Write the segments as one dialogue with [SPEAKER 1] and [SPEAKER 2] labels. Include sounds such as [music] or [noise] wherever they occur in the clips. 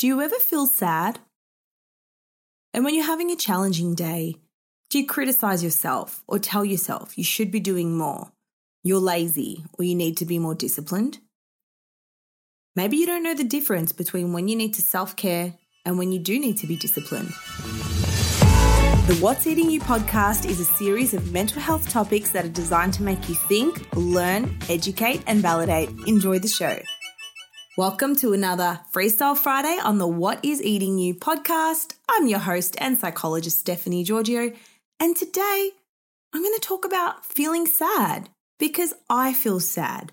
[SPEAKER 1] Do you ever feel sad? And when you're having a challenging day, do you criticize yourself or tell yourself you should be doing more, you're lazy, or you need to be more disciplined? Maybe you don't know the difference between when you need to self care and when you do need to be disciplined. The What's Eating You podcast is a series of mental health topics that are designed to make you think, learn, educate, and validate. Enjoy the show. Welcome to another Freestyle Friday on the What is Eating You podcast. I'm your host and psychologist, Stephanie Giorgio, and today I'm going to talk about feeling sad because I feel sad.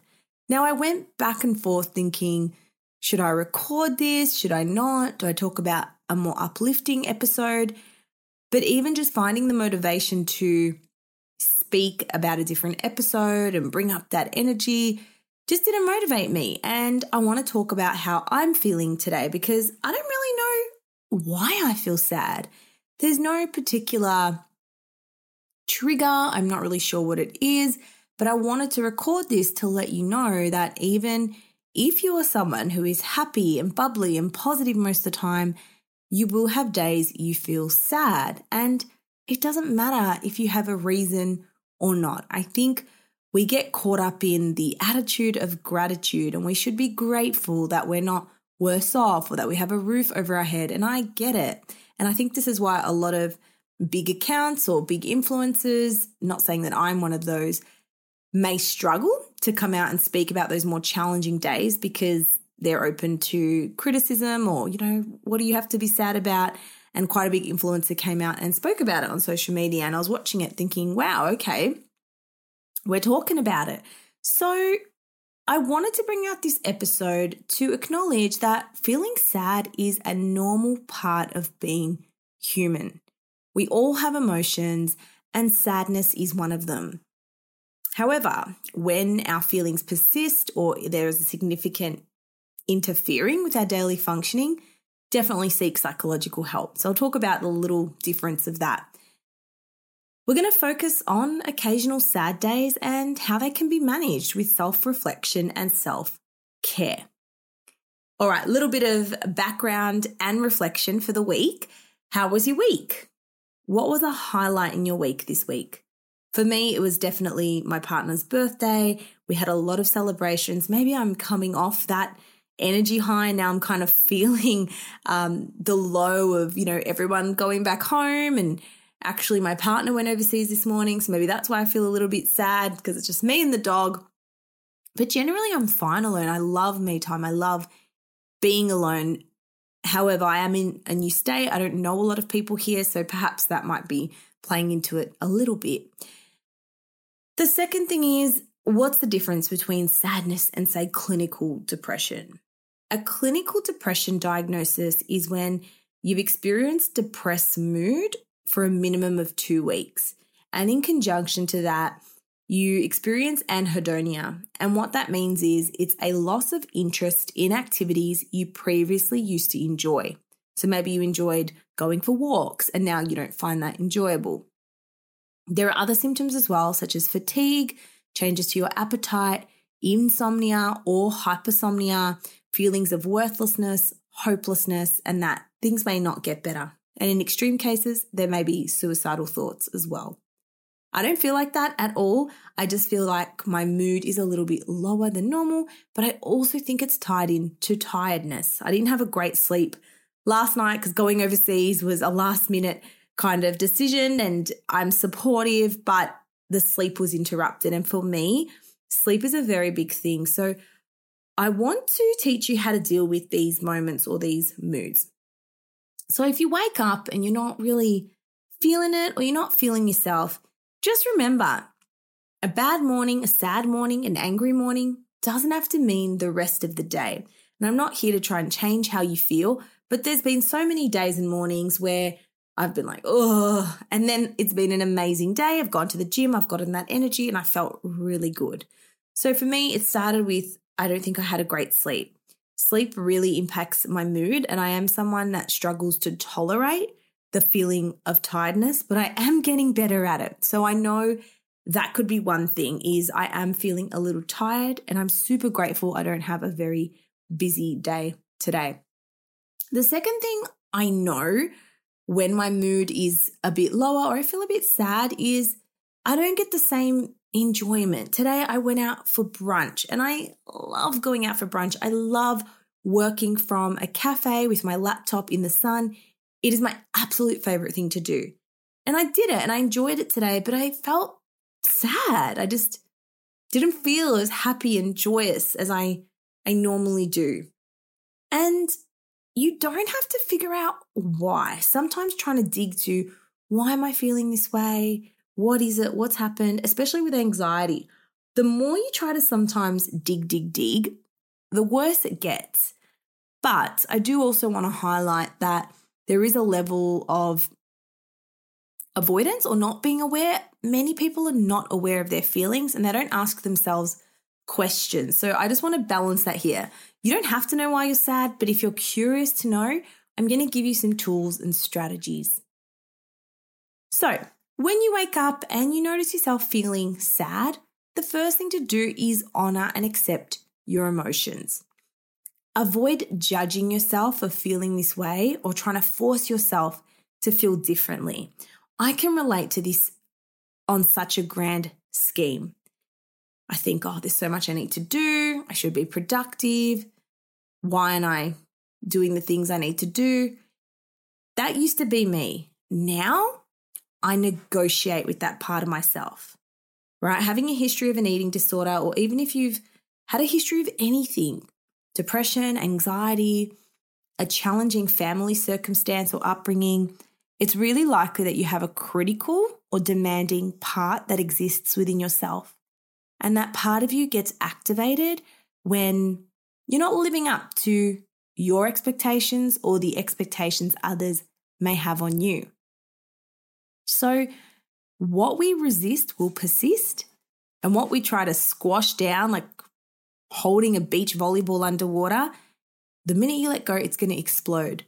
[SPEAKER 1] Now, I went back and forth thinking, should I record this? Should I not? Do I talk about a more uplifting episode? But even just finding the motivation to speak about a different episode and bring up that energy just didn't motivate me. And I want to talk about how I'm feeling today because I don't really know why I feel sad. There's no particular trigger. I'm not really sure what it is, but I wanted to record this to let you know that even if you are someone who is happy and bubbly and positive most of the time, you will have days you feel sad. And it doesn't matter if you have a reason or not. I think we get caught up in the attitude of gratitude and we should be grateful that we're not worse off or that we have a roof over our head. And I get it. And I think this is why a lot of big accounts or big influencers, not saying that I'm one of those, may struggle to come out and speak about those more challenging days because they're open to criticism or, you know, what do you have to be sad about? And quite a big influencer came out and spoke about it on social media. And I was watching it thinking, wow, okay, we're talking about it. So I wanted to bring out this episode to acknowledge that feeling sad is a normal part of being human. We all have emotions, and sadness is one of them. However, when our feelings persist or there is a significant interfering with our daily functioning, definitely seek psychological help. So I'll talk about the little difference of that. We're going to focus on occasional sad days and how they can be managed with self reflection and self care. All right, little bit of background and reflection for the week. How was your week? What was a highlight in your week this week? For me, it was definitely my partner's birthday. We had a lot of celebrations. Maybe I'm coming off that energy high. Now I'm kind of [laughs] feeling um, the low of, you know, everyone going back home and Actually, my partner went overseas this morning, so maybe that's why I feel a little bit sad because it's just me and the dog. But generally, I'm fine alone. I love me time. I love being alone. However, I am in a new state. I don't know a lot of people here, so perhaps that might be playing into it a little bit. The second thing is what's the difference between sadness and, say, clinical depression? A clinical depression diagnosis is when you've experienced depressed mood for a minimum of two weeks. And in conjunction to that, you experience anhedonia. And what that means is it's a loss of interest in activities you previously used to enjoy. So maybe you enjoyed going for walks and now you don't find that enjoyable. There are other symptoms as well, such as fatigue, changes to your appetite, insomnia or hypersomnia, feelings of worthlessness, hopelessness, and that things may not get better. And in extreme cases, there may be suicidal thoughts as well. I don't feel like that at all. I just feel like my mood is a little bit lower than normal, but I also think it's tied in to tiredness. I didn't have a great sleep last night because going overseas was a last minute kind of decision and I'm supportive, but the sleep was interrupted. And for me, sleep is a very big thing. So I want to teach you how to deal with these moments or these moods. So if you wake up and you're not really feeling it or you're not feeling yourself, just remember a bad morning, a sad morning, an angry morning doesn't have to mean the rest of the day. And I'm not here to try and change how you feel, but there's been so many days and mornings where I've been like, oh, and then it's been an amazing day. I've gone to the gym, I've gotten that energy, and I felt really good. So for me, it started with I don't think I had a great sleep. Sleep really impacts my mood, and I am someone that struggles to tolerate the feeling of tiredness, but I am getting better at it. So I know that could be one thing is I am feeling a little tired and I'm super grateful I don't have a very busy day today. The second thing I know when my mood is a bit lower or I feel a bit sad is I don't get the same enjoyment. Today I went out for brunch and I love going out for brunch. I love working from a cafe with my laptop in the sun. It is my absolute favorite thing to do. And I did it and I enjoyed it today, but I felt sad. I just didn't feel as happy and joyous as I, I normally do. And you don't have to figure out why. Sometimes trying to dig to why am I feeling this way? What is it? What's happened? Especially with anxiety. The more you try to sometimes dig, dig, dig, the worse it gets. But I do also want to highlight that there is a level of avoidance or not being aware. Many people are not aware of their feelings and they don't ask themselves questions. So I just want to balance that here. You don't have to know why you're sad, but if you're curious to know, I'm going to give you some tools and strategies. So, when you wake up and you notice yourself feeling sad, the first thing to do is honor and accept your emotions. Avoid judging yourself for feeling this way or trying to force yourself to feel differently. I can relate to this on such a grand scheme. I think, oh, there's so much I need to do. I should be productive. Why am I doing the things I need to do? That used to be me. Now I negotiate with that part of myself, right? Having a history of an eating disorder, or even if you've had a history of anything, depression, anxiety, a challenging family circumstance or upbringing, it's really likely that you have a critical or demanding part that exists within yourself. And that part of you gets activated when you're not living up to your expectations or the expectations others may have on you. So, what we resist will persist, and what we try to squash down, like holding a beach volleyball underwater, the minute you let go, it's going to explode.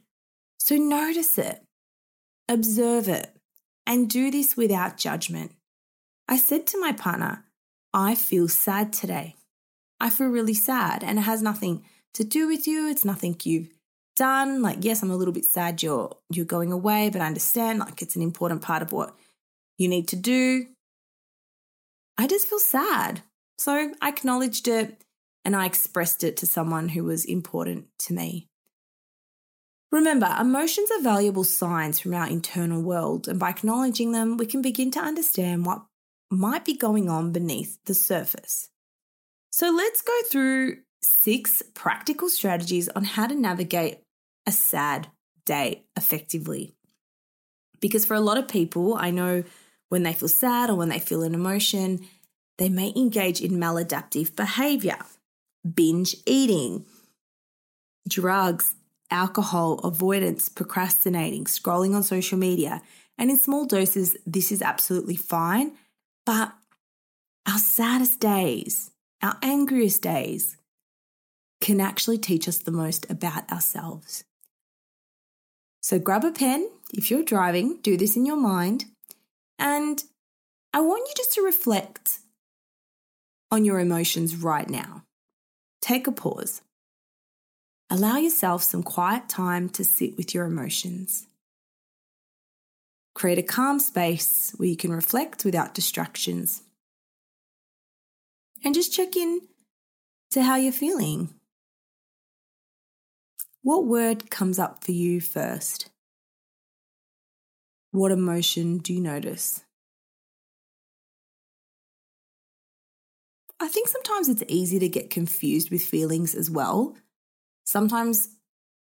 [SPEAKER 1] So notice it, observe it, and do this without judgment. I said to my partner, I feel sad today. I feel really sad, and it has nothing to do with you. It's nothing you've done. Like, yes, I'm a little bit sad you're you're going away, but I understand like it's an important part of what you need to do. I just feel sad. So I acknowledged it and I expressed it to someone who was important to me. Remember, emotions are valuable signs from our internal world, and by acknowledging them, we can begin to understand what might be going on beneath the surface. So, let's go through six practical strategies on how to navigate a sad day effectively. Because for a lot of people, I know when they feel sad or when they feel an emotion, they may engage in maladaptive behavior binge eating, drugs, alcohol, avoidance, procrastinating, scrolling on social media. And in small doses, this is absolutely fine. But our saddest days, our angriest days, can actually teach us the most about ourselves. So grab a pen if you're driving, do this in your mind. And I want you just to reflect on your emotions right now. Take a pause. Allow yourself some quiet time to sit with your emotions. Create a calm space where you can reflect without distractions. And just check in to how you're feeling. What word comes up for you first? What emotion do you notice? I think sometimes it's easy to get confused with feelings as well. Sometimes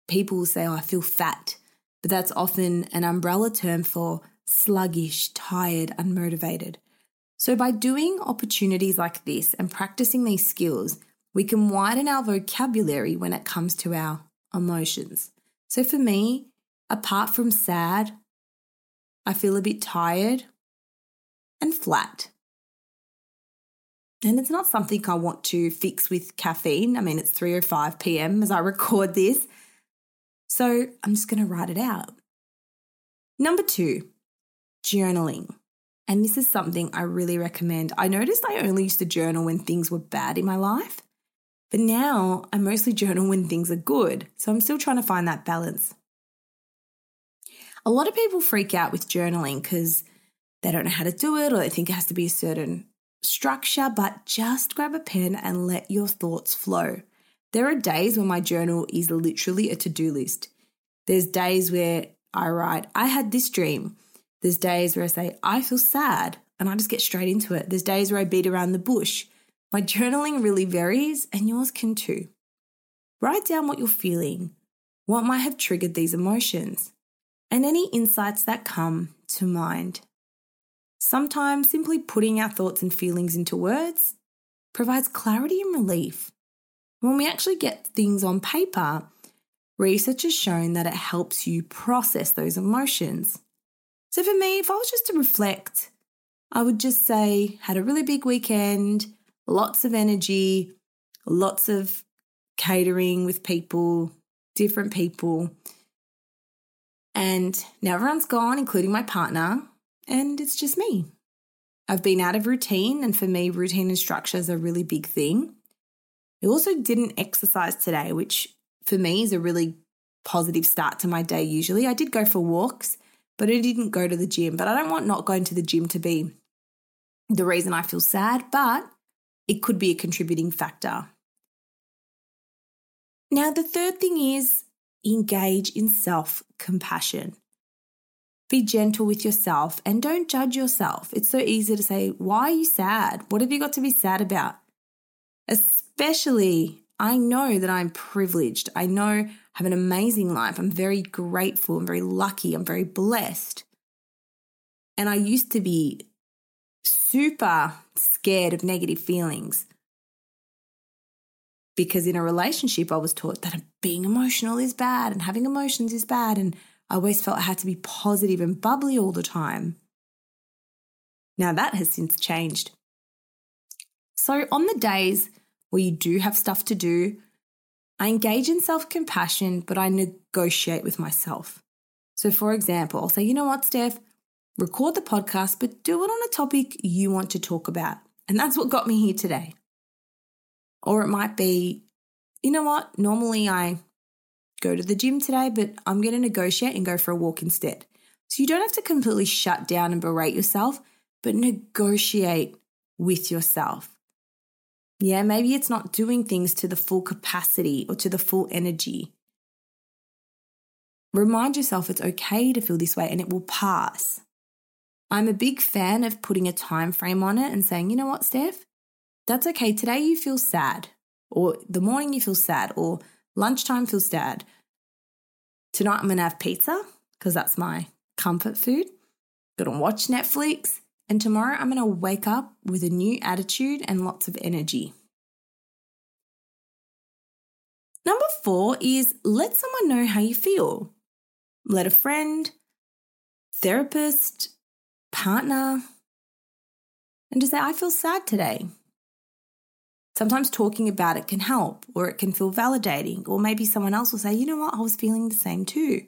[SPEAKER 1] people will say, oh, I feel fat, but that's often an umbrella term for sluggish, tired, unmotivated. So, by doing opportunities like this and practicing these skills, we can widen our vocabulary when it comes to our emotions. So, for me, apart from sad, I feel a bit tired and flat. And it's not something I want to fix with caffeine. I mean, it's 3:05 p.m. as I [laughs] record this. So, I'm just going to write it out. Number 2, journaling. And this is something I really recommend. I noticed I only used to journal when things were bad in my life, but now I mostly journal when things are good. So I'm still trying to find that balance. A lot of people freak out with journaling because they don't know how to do it or they think it has to be a certain structure, but just grab a pen and let your thoughts flow. There are days when my journal is literally a to do list. There's days where I write, I had this dream. There's days where I say, I feel sad, and I just get straight into it. There's days where I beat around the bush. My journaling really varies, and yours can too. Write down what you're feeling, what might have triggered these emotions, and any insights that come to mind. Sometimes simply putting our thoughts and feelings into words provides clarity and relief. When we actually get things on paper, research has shown that it helps you process those emotions. So for me, if I was just to reflect, I would just say, had a really big weekend, lots of energy, lots of catering with people, different people. And now everyone's gone, including my partner, and it's just me. I've been out of routine, and for me, routine and structure is a really big thing. I also didn't exercise today, which for me is a really positive start to my day usually. I did go for walks, but I didn't go to the gym. But I don't want not going to the gym to be the reason I feel sad, but it could be a contributing factor. Now, the third thing is engage in self compassion. Be gentle with yourself and don't judge yourself. It's so easy to say, Why are you sad? What have you got to be sad about? Especially, I know that I'm privileged. I know I have an amazing life. I'm very grateful. I'm very lucky. I'm very blessed. And I used to be super scared of negative feelings because in a relationship, I was taught that being emotional is bad and having emotions is bad. And I always felt I had to be positive and bubbly all the time. Now that has since changed. So, on the days where you do have stuff to do, I engage in self compassion, but I negotiate with myself. So, for example, I'll say, you know what, Steph, record the podcast, but do it on a topic you want to talk about. And that's what got me here today. Or it might be, you know what, normally I go to the gym today, but I'm going to negotiate and go for a walk instead. So you don't have to completely shut down and berate yourself, but negotiate with yourself. Yeah, maybe it's not doing things to the full capacity or to the full energy. Remind yourself it's okay to feel this way and it will pass. I'm a big fan of putting a time frame on it and saying, you know what, Steph? That's okay. Today you feel sad, or the morning you feel sad, or Lunchtime feels sad. Tonight I'm going to have pizza because that's my comfort food. Going to watch Netflix. And tomorrow I'm going to wake up with a new attitude and lots of energy. Number four is let someone know how you feel. Let a friend, therapist, partner, and just say, I feel sad today. Sometimes talking about it can help, or it can feel validating, or maybe someone else will say, you know what, I was feeling the same too.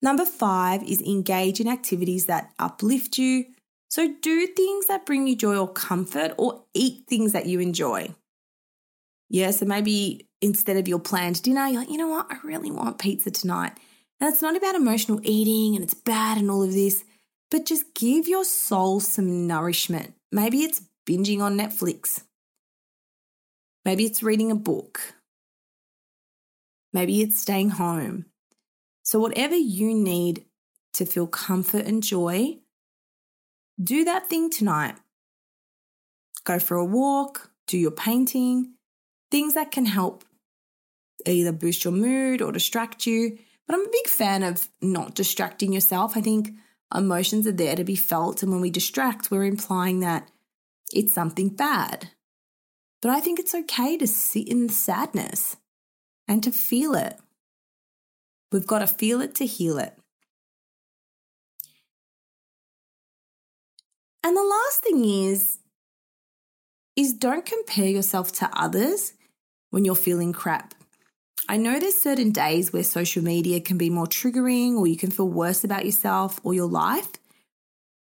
[SPEAKER 1] Number five is engage in activities that uplift you. So do things that bring you joy or comfort, or eat things that you enjoy. Yeah, so maybe instead of your planned dinner, you're like, you know what, I really want pizza tonight. And it's not about emotional eating and it's bad and all of this, but just give your soul some nourishment. Maybe it's binging on Netflix. Maybe it's reading a book. Maybe it's staying home. So, whatever you need to feel comfort and joy, do that thing tonight. Go for a walk, do your painting, things that can help either boost your mood or distract you. But I'm a big fan of not distracting yourself. I think emotions are there to be felt. And when we distract, we're implying that it's something bad. But I think it's okay to sit in the sadness and to feel it. We've got to feel it to heal it. And the last thing is is don't compare yourself to others when you're feeling crap. I know there's certain days where social media can be more triggering or you can feel worse about yourself or your life.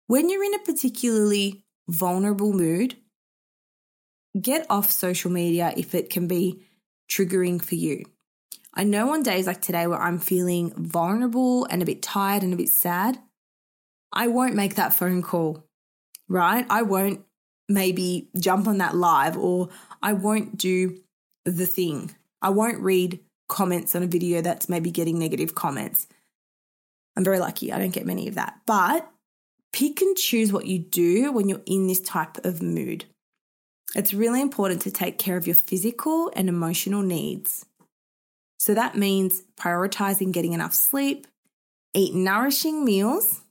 [SPEAKER 1] When you're in a particularly vulnerable mood, get off social media if it can be triggering for you. I know on days like today where I'm feeling vulnerable and a bit tired and a bit sad, I won't make that phone call, right? I won't maybe jump on that live or I won't do the thing. I won't read comments on a video that's maybe getting negative comments. I'm very lucky, I don't get many of that. But pick and choose what you do when you're in this type of mood. It's really important to take care of your physical and emotional needs. So that means prioritizing getting enough sleep, eat nourishing meals,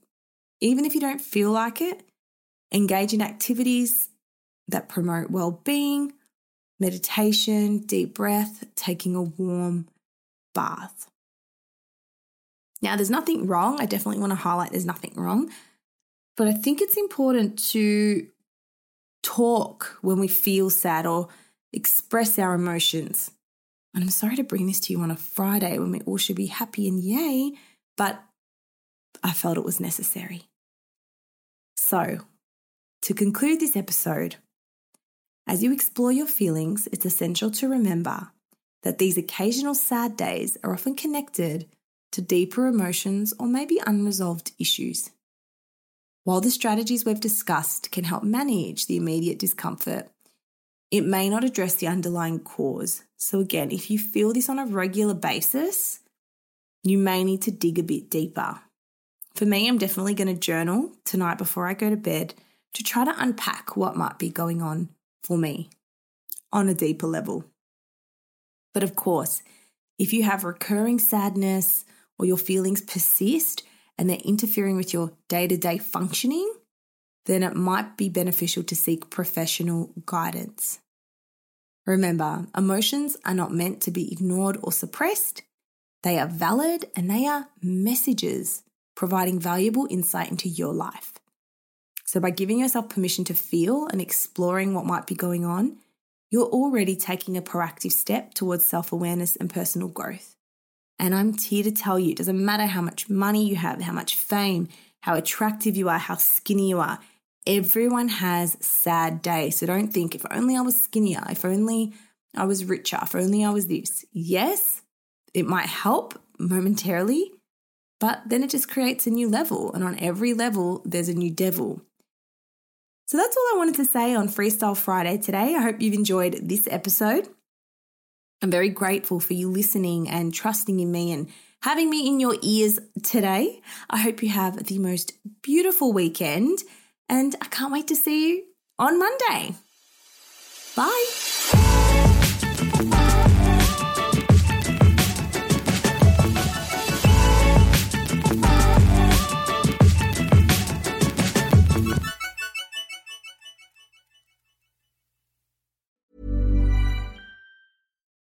[SPEAKER 1] even if you don't feel like it, engage in activities that promote well being, meditation, deep breath, taking a warm bath. Now, there's nothing wrong. I definitely want to highlight there's nothing wrong. But I think it's important to talk when we feel sad or express our emotions. And I'm sorry to bring this to you on a Friday when we all should be happy and yay, but I felt it was necessary. So, to conclude this episode, as you explore your feelings, it's essential to remember that these occasional sad days are often connected to deeper emotions or maybe unresolved issues. While the strategies we've discussed can help manage the immediate discomfort, it may not address the underlying cause. So, again, if you feel this on a regular basis, you may need to dig a bit deeper. For me, I'm definitely going to journal tonight before I go to bed to try to unpack what might be going on for me on a deeper level. But of course, if you have recurring sadness or your feelings persist and they're interfering with your day to day functioning, then it might be beneficial to seek professional guidance. Remember, emotions are not meant to be ignored or suppressed. They are valid and they are messages providing valuable insight into your life. So, by giving yourself permission to feel and exploring what might be going on, you're already taking a proactive step towards self awareness and personal growth. And I'm here to tell you it doesn't matter how much money you have, how much fame, how attractive you are, how skinny you are. Everyone has sad days. So don't think if only I was skinnier, if only I was richer, if only I was this. Yes, it might help momentarily, but then it just creates a new level. And on every level, there's a new devil. So that's all I wanted to say on Freestyle Friday today. I hope you've enjoyed this episode. I'm very grateful for you listening and trusting in me and having me in your ears today. I hope you have the most beautiful weekend and I can't wait to see you on Monday. Bye.